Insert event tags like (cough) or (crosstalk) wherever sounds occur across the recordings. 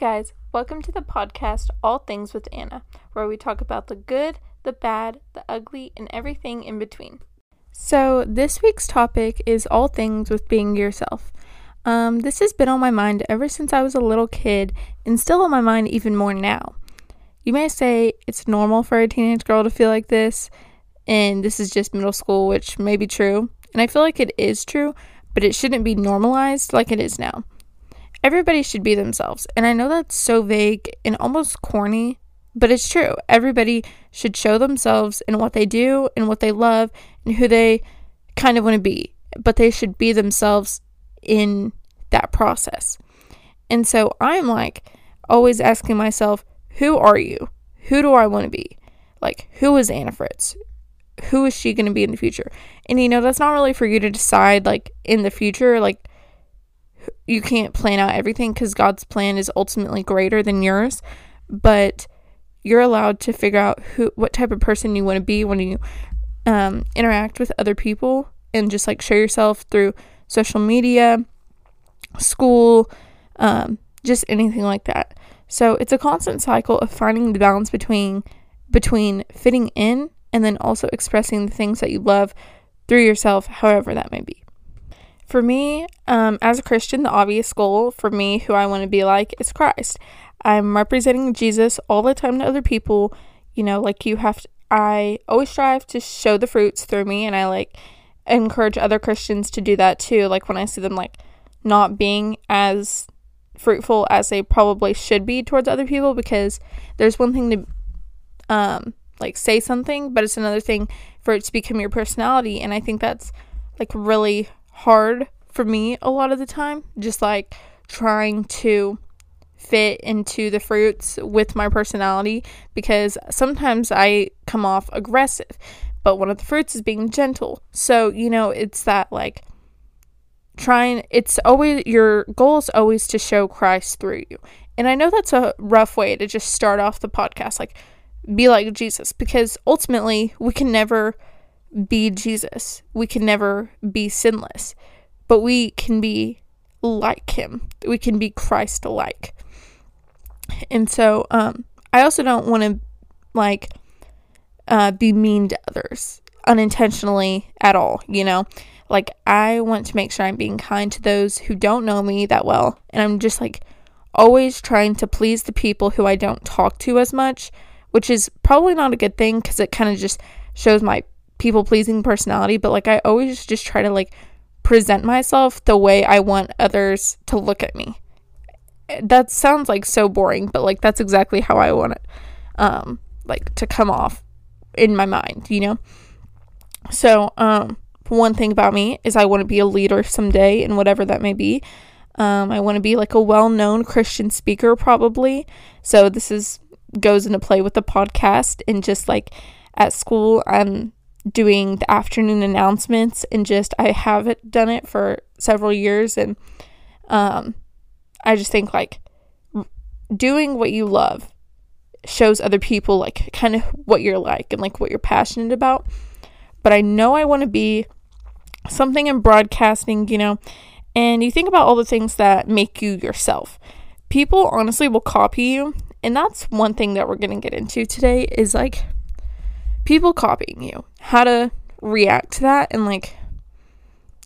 guys, welcome to the podcast All Things with Anna, where we talk about the good, the bad, the ugly, and everything in between. So, this week's topic is all things with being yourself. Um, this has been on my mind ever since I was a little kid and still on my mind even more now. You may say it's normal for a teenage girl to feel like this, and this is just middle school, which may be true, and I feel like it is true, but it shouldn't be normalized like it is now. Everybody should be themselves, and I know that's so vague and almost corny, but it's true. Everybody should show themselves in what they do and what they love and who they kind of want to be, but they should be themselves in that process. And so I'm like always asking myself, who are you? Who do I want to be? Like, who is Anna Fritz? Who is she going to be in the future? And you know, that's not really for you to decide, like, in the future. Like, you can't plan out everything because God's plan is ultimately greater than yours. But you're allowed to figure out who, what type of person you want to be when you um, interact with other people and just like show yourself through social media, school, um, just anything like that. So it's a constant cycle of finding the balance between between fitting in and then also expressing the things that you love through yourself, however that may be. For me, um, as a Christian, the obvious goal for me, who I want to be like, is Christ. I'm representing Jesus all the time to other people. You know, like you have to, I always strive to show the fruits through me, and I like encourage other Christians to do that too. Like when I see them like not being as fruitful as they probably should be towards other people, because there's one thing to um like say something, but it's another thing for it to become your personality, and I think that's like really hard for me a lot of the time. Just like trying to fit into the fruits with my personality because sometimes I come off aggressive but one of the fruits is being gentle. So, you know, it's that like trying it's always your goal is always to show Christ through you. And I know that's a rough way to just start off the podcast like be like Jesus because ultimately we can never be Jesus. We can never be sinless. But we can be like him. We can be Christ like. And so um I also don't want to like uh, be mean to others unintentionally at all, you know? Like, I want to make sure I'm being kind to those who don't know me that well. And I'm just like always trying to please the people who I don't talk to as much, which is probably not a good thing because it kind of just shows my people pleasing personality. But like, I always just try to like present myself the way I want others to look at me. That sounds like so boring, but like, that's exactly how I want it. Um, like to come off in my mind, you know? So, um, one thing about me is I want to be a leader someday in whatever that may be. Um, I want to be like a well-known Christian speaker probably. So this is goes into play with the podcast and just like at school I'm doing the afternoon announcements and just I haven't done it for several years and um I just think like doing what you love shows other people like kind of what you're like and like what you're passionate about. But I know I want to be something in broadcasting, you know, and you think about all the things that make you yourself. People honestly will copy you, and that's one thing that we're going to get into today is like people copying you. How to react to that and like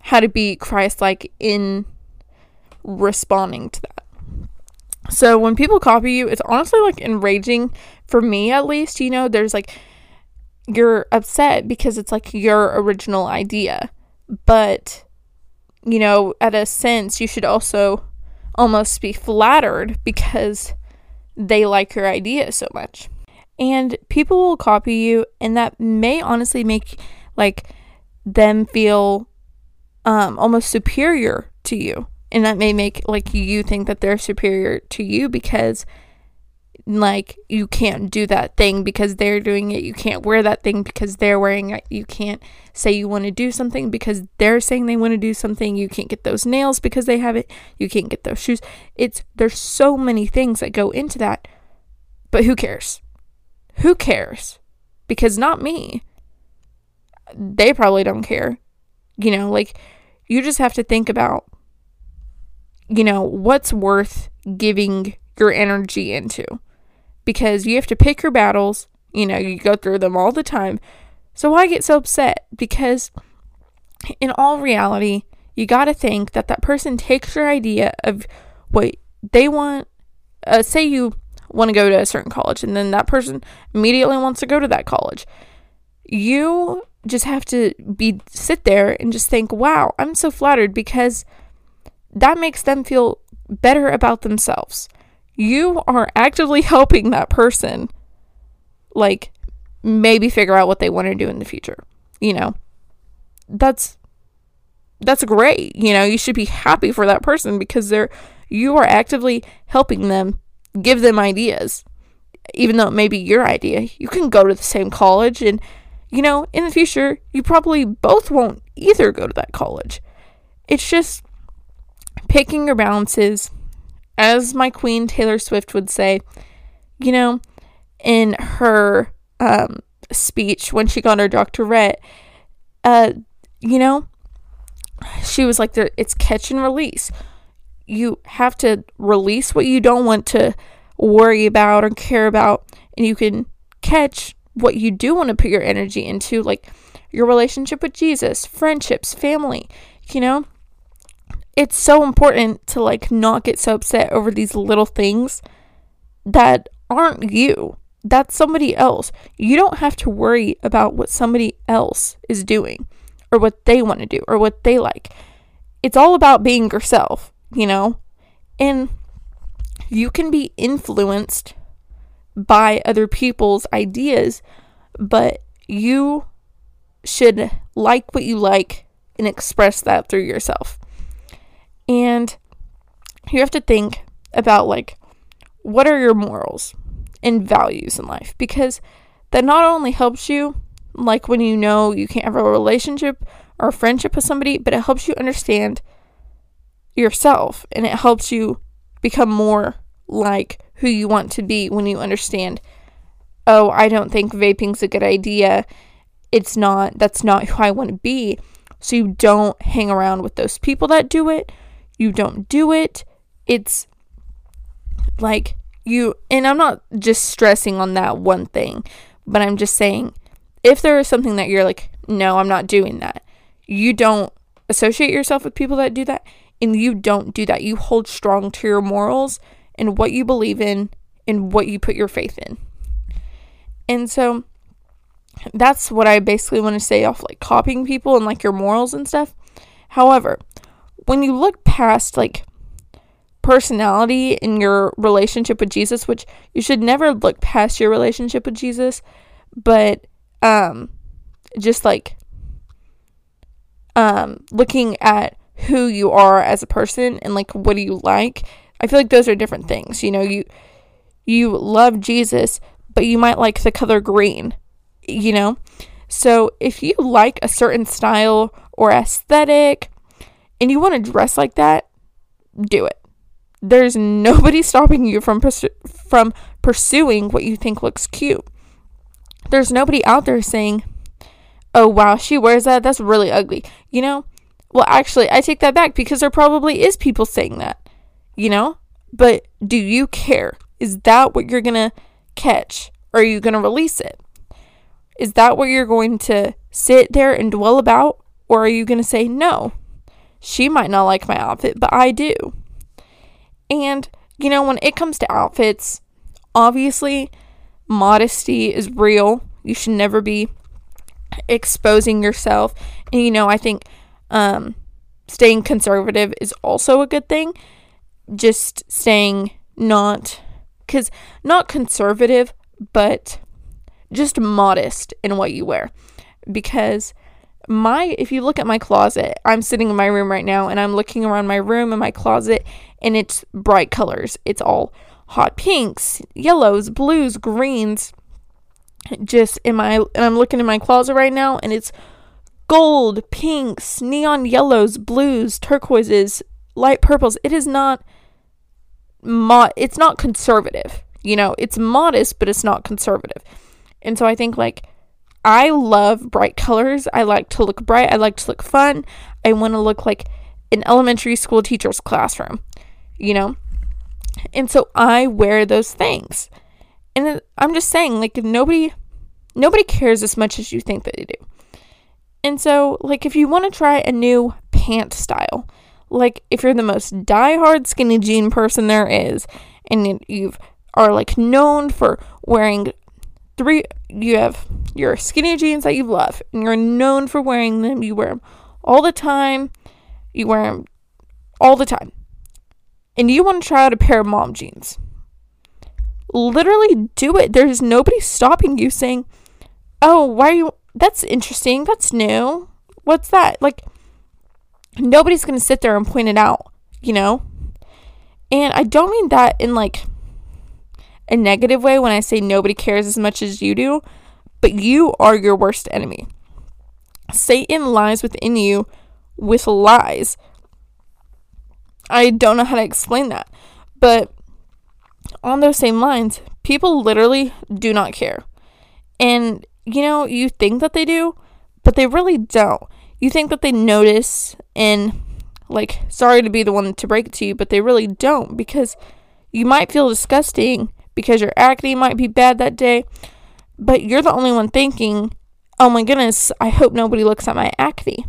how to be Christ like in responding to that. So when people copy you, it's honestly like enraging for me at least, you know, there's like you're upset because it's like your original idea. But you know, at a sense, you should also almost be flattered because they like your idea so much. And people will copy you and that may honestly make like them feel um almost superior to you. And that may make like you think that they're superior to you because like you can't do that thing because they're doing it. You can't wear that thing because they're wearing it. You can't say you want to do something because they're saying they want to do something. You can't get those nails because they have it. You can't get those shoes. It's there's so many things that go into that. But who cares who cares because not me they probably don't care you know like you just have to think about you know, what's worth giving your energy into because you have to pick your battles. You know, you go through them all the time. So why get so upset because in all reality, you got to think that that person takes your idea of what they want. Uh, say you want to go to a certain college and then that person immediately wants to go to that college. You just have to be sit there and just think, "Wow, I'm so flattered because that makes them feel better about themselves." You are actively (laughs) helping that person like maybe figure out what they want to do in the future. You know. That's that's great. You know, you should be happy for that person because they're you are actively helping them give them ideas. Even though it may be your idea, you can go to the same college and you know, in the future, you probably both won't either go to that college. It's just picking your balances. As my queen Taylor Swift would say, you know, in her um, speech when she got her doctorate, uh, you know, she was like, it's catch and release. You have to release what you don't want to worry about or care about, and you can catch what you do want to put your energy into, like your relationship with Jesus, friendships, family, you know? It's so important to like not get so upset over these little things that aren't you. That's somebody else. You don't have to worry about what somebody else is doing or what they want to do or what they like. It's all about being yourself, you know? And you can be influenced by other people's ideas, but you should like what you like and express that through yourself. And you have to think about like what are your morals and values in life because that not only helps you like when you know you can't have a relationship or a friendship with somebody, but it helps you understand yourself and it helps you become more like who you want to be when you understand, oh, I don't think vaping's a good idea. It's not, that's not who I want to be. So you don't hang around with those people that do it. You don't do it. It's like you, and I'm not just stressing on that one thing, but I'm just saying if there is something that you're like, no, I'm not doing that, you don't associate yourself with people that do that and you don't do that. You hold strong to your morals and what you believe in and what you put your faith in. And so that's what I basically want to say off like copying people and like your morals and stuff. However, when you look past like personality in your relationship with Jesus, which you should never look past your relationship with Jesus, but um just like um looking at who you are as a person and like what do you like I feel like those are different things. You know, you you love Jesus, but you might like the color green, you know? So if you like a certain style or aesthetic and you want to dress like that, do it. There's nobody (laughs) stopping you from from pursuing what you think looks cute. There's nobody out there saying, "Oh wow, she wears that. That's really ugly." You know? Well, actually, I take that back because there probably is people saying that you know? But do you care? Is that what you're going to catch? Or are you going to release it? Is that what you're going to sit there and dwell about? Or are you going to say, no, she might not like my outfit, but I do? And, you know, when it comes to outfits, obviously, modesty is real. You should never be exposing yourself. And, you know, I think um, staying conservative is also a good thing. Just staying not because not conservative but just modest in what you wear. Because my if you look at my closet i'm sitting in my room right now and i'm looking around my room and my closet and it's bright colors. It's all hot pinks yellows blues greens just in my and i'm looking in my closet right now and it's gold pinks neon yellows blues turquoises light purples it is not mo- it's not conservative. You know, it's modest, but it's not conservative. And so I think like I love bright colors. I like to look bright. I like to look fun. I want to look like an elementary school teacher's classroom, you know? And so I wear those things. And I'm just saying like nobody nobody cares as much as you think that they do. And so like if you want to try a new pant style, like if you're the most die-hard skinny jean person there is and you've are like known for wearing three you have your skinny jeans that you love and you're known for wearing them you wear them all the time you wear them all the time and you want to try out a pair of mom jeans. Literally do it. There's nobody stopping you saying oh why are you that's interesting that's new what's that like nobody's going to sit there and point it out you know and i don't mean that in like a negative way when I say nobody cares as much as you do, but you are your worst enemy. Satan lies within you with lies. I don't know how to explain that, but on those same lines, people literally do not care. And you know, you think that they do, but they really don't. You think that they notice and like sorry to be the one to break it to you, but they really don't because you might feel disgusting because your acne might be bad that day, but you're the only one thinking, oh my goodness, I hope nobody looks at my acne.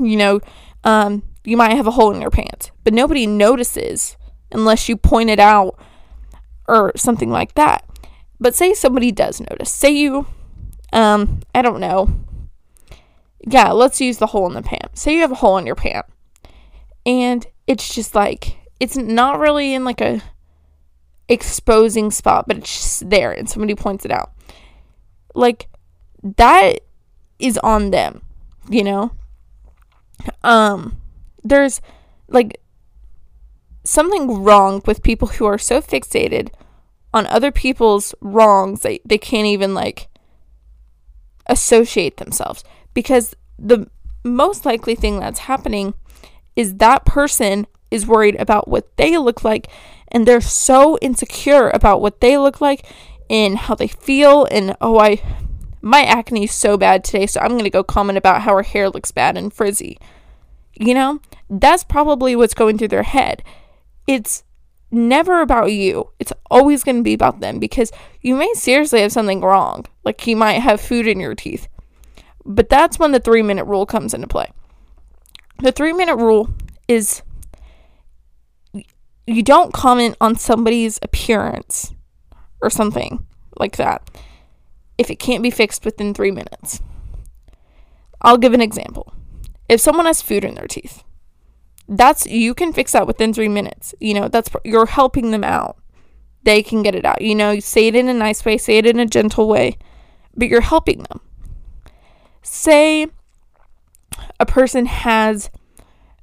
You know, um, you might have a hole in your pants, but nobody notices unless you point it out or something like that. But say somebody does notice. Say you, um, I don't know. Yeah, let's use the hole in the pant. Say you have a hole in your pant, and it's just like it's not really in like a exposing spot, but it's just there and somebody points it out. Like that is on them, you know? Um there's like something wrong with people who are so fixated on other people's wrongs they, they can't even like associate themselves because the most likely thing that's happening is that person is worried about what they look like and they're so insecure about what they look like and how they feel and oh I my acne is so bad today so I'm going to go comment about how her hair looks bad and frizzy. You know? That's probably what's going through their head. It's never about you. It's always going to be about them because you may seriously have something wrong. Like you might have food in your teeth. But that's when the 3 minute rule comes into play. The 3 minute rule is you don't comment on somebody's appearance or something like that if it can't be fixed within three minutes. I'll give an example. If someone has food in their teeth, that's you can fix that within three minutes. You know, that's you're helping them out. They can get it out. You know, you say it in a nice way, say it in a gentle way, but you're helping them. Say a person has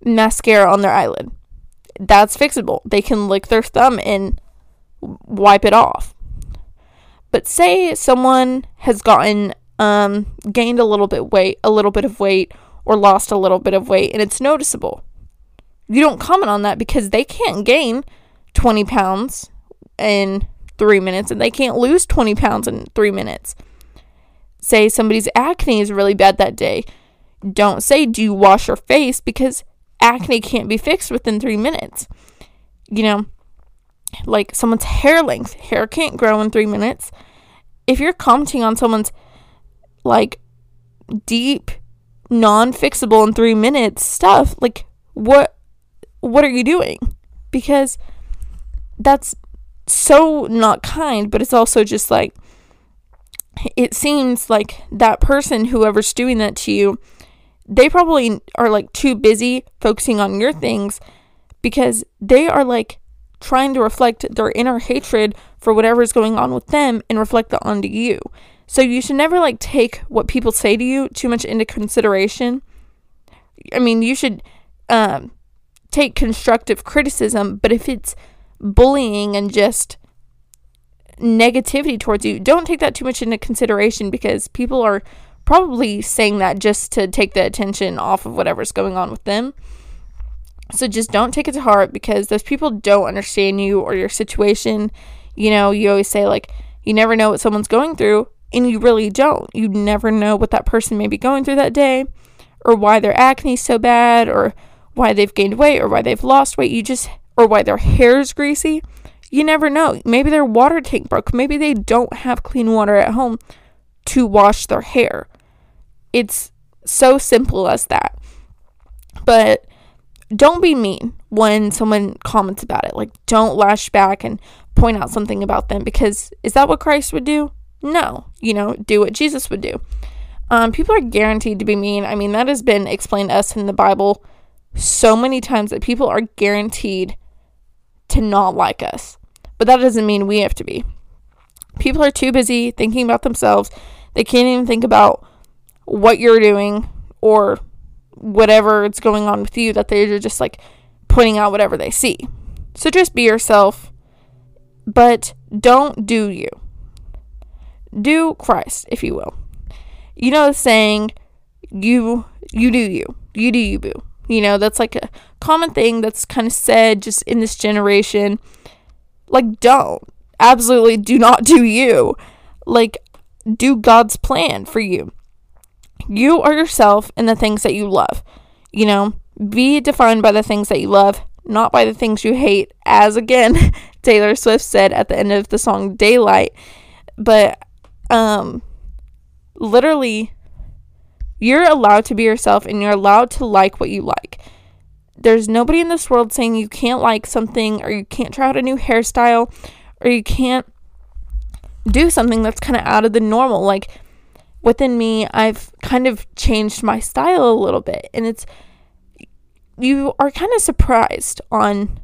mascara on their eyelid that's fixable. They can lick their thumb and wipe it off. But say someone has gotten um, gained a little bit weight, a little bit of weight, or lost a little bit of weight, and it's noticeable. You don't comment on that because they can't gain 20 pounds in three minutes, and they can't lose 20 pounds in three minutes. Say somebody's acne is really bad that day. Don't say, Do you wash your face? Because acne can't be fixed within three minutes. You know, like someone's hair length, hair can't grow in three minutes. If you're commenting on someone's like deep, non fixable in three minutes stuff, like what what are you doing? Because that's so not kind, but it's also just like it seems like that person, whoever's doing that to you, they probably are like too busy focusing on your things because they are like trying to reflect their inner hatred for whatever is going on with them and reflect that onto you. So you should never like take what people say to you too much into consideration. I mean, you should um, take constructive criticism, but if it's bullying and just negativity towards you, don't take that too much into consideration because people are probably saying that just to take the attention off of whatever's going on with them. So just don't take it to heart because those people don't understand you or your situation. You know, you always say, like, you never know what someone's going through, and you really don't. You never know what that person may be going through that day, or why their acne is so bad, or why they've gained weight, or why they've lost weight. You just or why their hair is greasy. You never know. Maybe their water tank broke. Maybe they don't have clean water at home to wash their hair. It's so simple as that. But don't be mean when someone comments about it. Like, don't lash back and point out something about them because is that what Christ would do? No. You know, do what Jesus would do. Um, people are guaranteed to be mean. I mean, that has been explained to us in the Bible so many times that people are guaranteed to not like us. But that doesn't mean we have to be. People are too busy thinking about themselves. They can't even think about what you're doing or whatever it's going on with you that they're just like pointing out whatever they see. So just be yourself, but don't do you. Do Christ, if you will. You know the saying, you you do you. You do you boo. You know, that's like a common thing that's kind of said just in this generation. Like don't. Absolutely do not do you. Like do God's plan for you. You are yourself and the things that you love. You know, be defined by the things that you love, not by the things you hate, as again (laughs) Taylor Swift said at the end of the song Daylight. But um literally you're allowed to be yourself and you're allowed to like what you like. There's nobody in this world saying you can't like something or you can't try out a new hairstyle or you can't do something that's kind of out of the normal. Like within me, I've kind of changed my style a little bit. And it's, you are kind of surprised on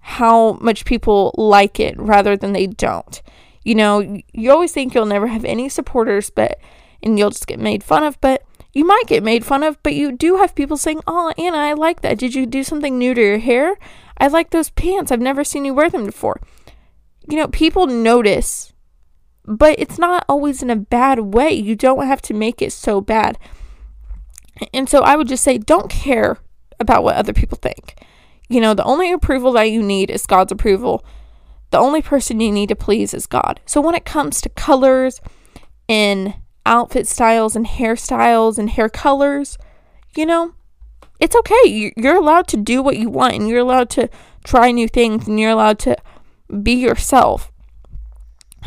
how much people like it rather than they don't. You know, you always think you'll never have any supporters, but, and you'll just get made fun of, but you might get made fun of, but you do have people saying, Oh, Anna, I like that. Did you do something new to your hair? I like those pants. I've never seen you wear them before. You know, people notice but it's not always in a bad way. You don't have to make it so bad. And so I would just say don't care about what other people think. You know, the only approval that you need is God's approval. The only person you need to please is God. So when it comes to colors and outfit styles and hairstyles and hair colors, you know, it's okay. You're allowed to do what you want and you're allowed to try new things and you're allowed to be yourself.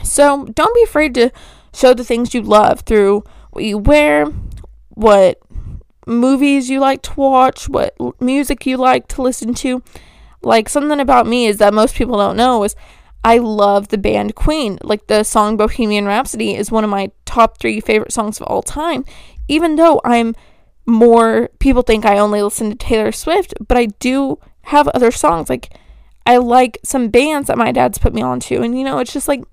So don't be afraid to show the things you love through what you wear, what movies you like to watch, what music you like to listen to. Like something about me is that most people don't know is I love the band Queen. Like the song Bohemian Rhapsody is one of my top 3 favorite songs of all time. Even though I'm more people think I only listen to Taylor Swift, but I do have other songs like I like some bands that my dad's put me onto and you know, it's just like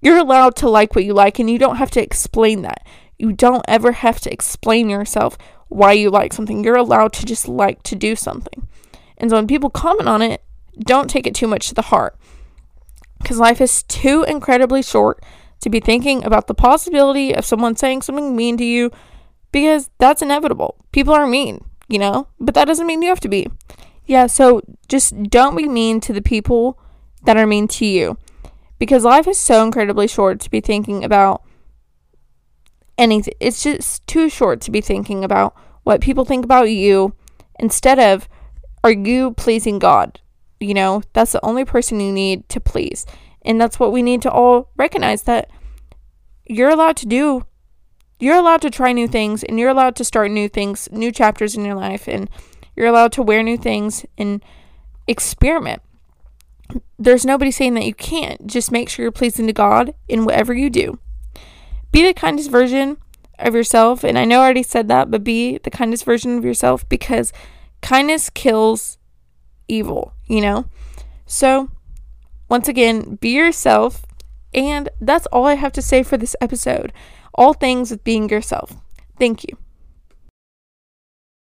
you're allowed to like what you like, and you don't have to explain that. You don't ever have to explain yourself why you like something. You're allowed to just like to do something. And so when people comment on it, don't take it too much to the heart. Because life is too incredibly short to be thinking about the possibility of someone saying something mean to you because that's inevitable. People are mean, you know, but that doesn't mean you have to be. Yeah, so just don't be mean to the people that are mean to you because life is so incredibly short to be thinking about anything. It's just too short to be thinking about what people think about you instead of are you pleasing God? You know, that's the only person you need to please. And that's what we need to all recognize that you're allowed to do. You're allowed to try new things and you're allowed to start new things, new chapters in your life and you're allowed to wear new things and experiment there's nobody saying that you can't. Just make sure you're pleasing to God in whatever you do. Be the kindest version of yourself. And I know I already said that, but be the kindest version of yourself because kindness kills evil, you know? So, once again, be yourself. And that's all I have to say for this episode. All things with being yourself. Thank you.